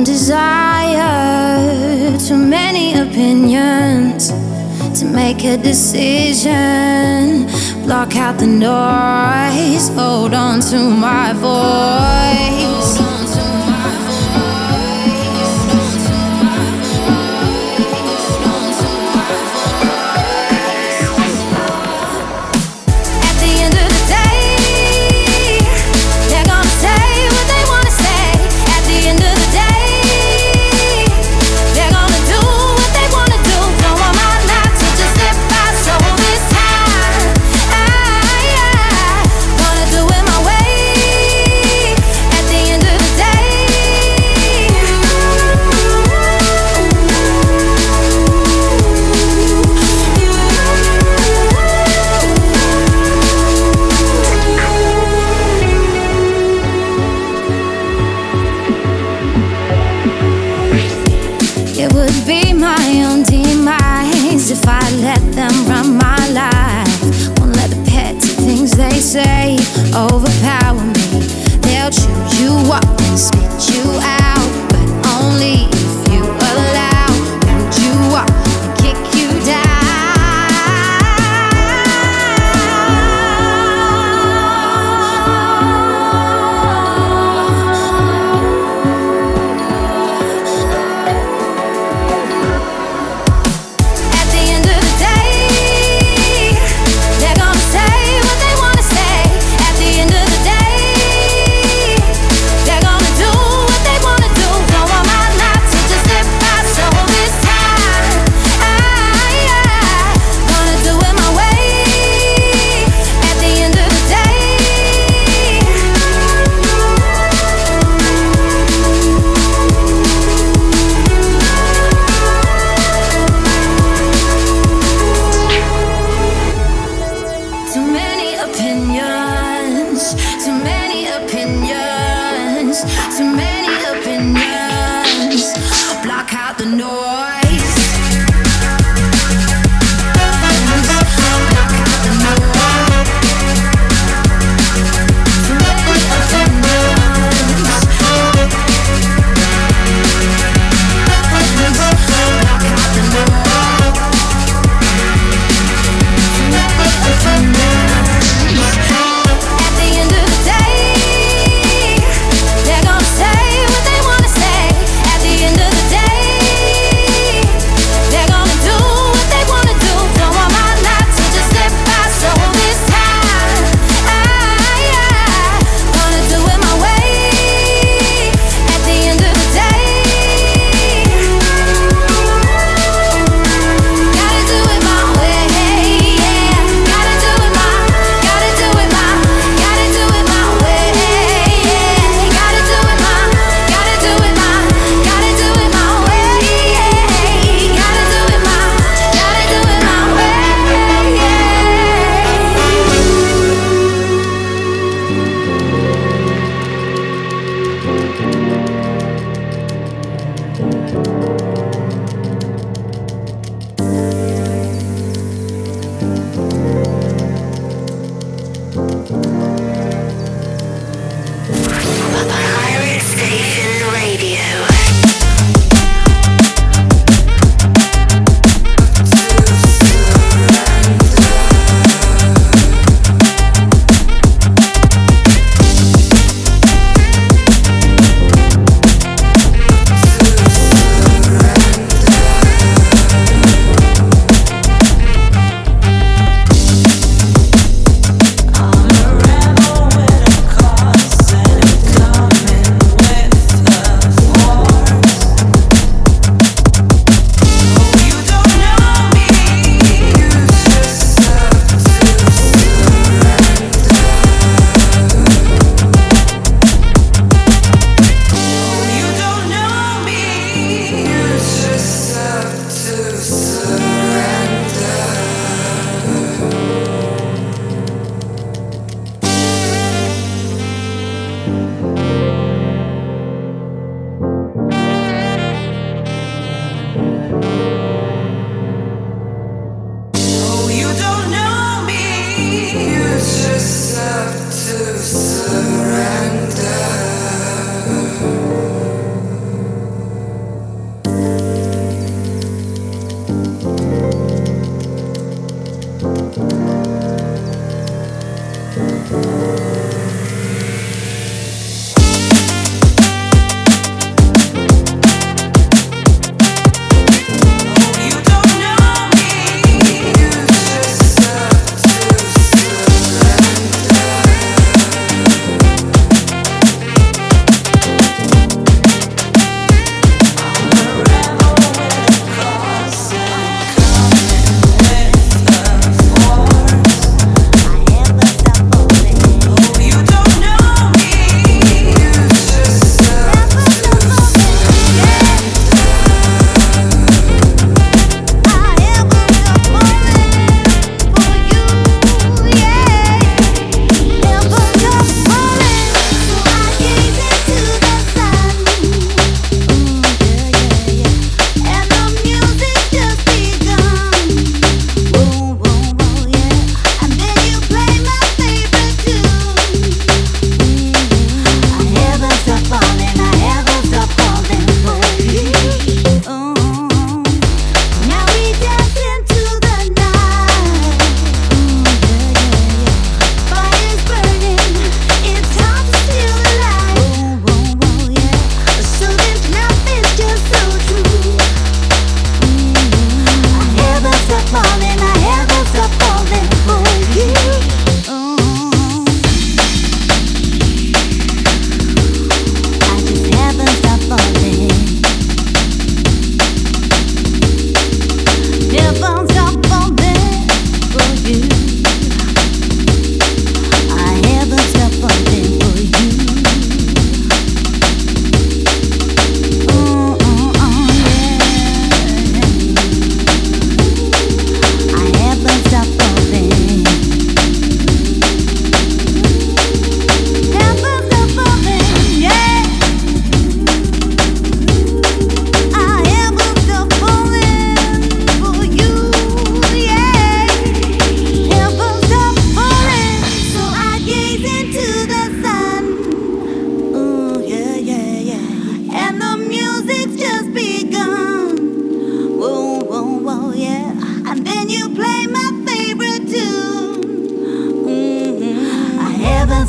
own desire. Too many opinions to make a decision. Block out the noise, hold on to my voice.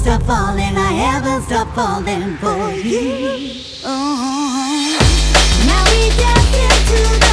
Stop falling, I haven't stopped falling for you. Oh, now we dance into the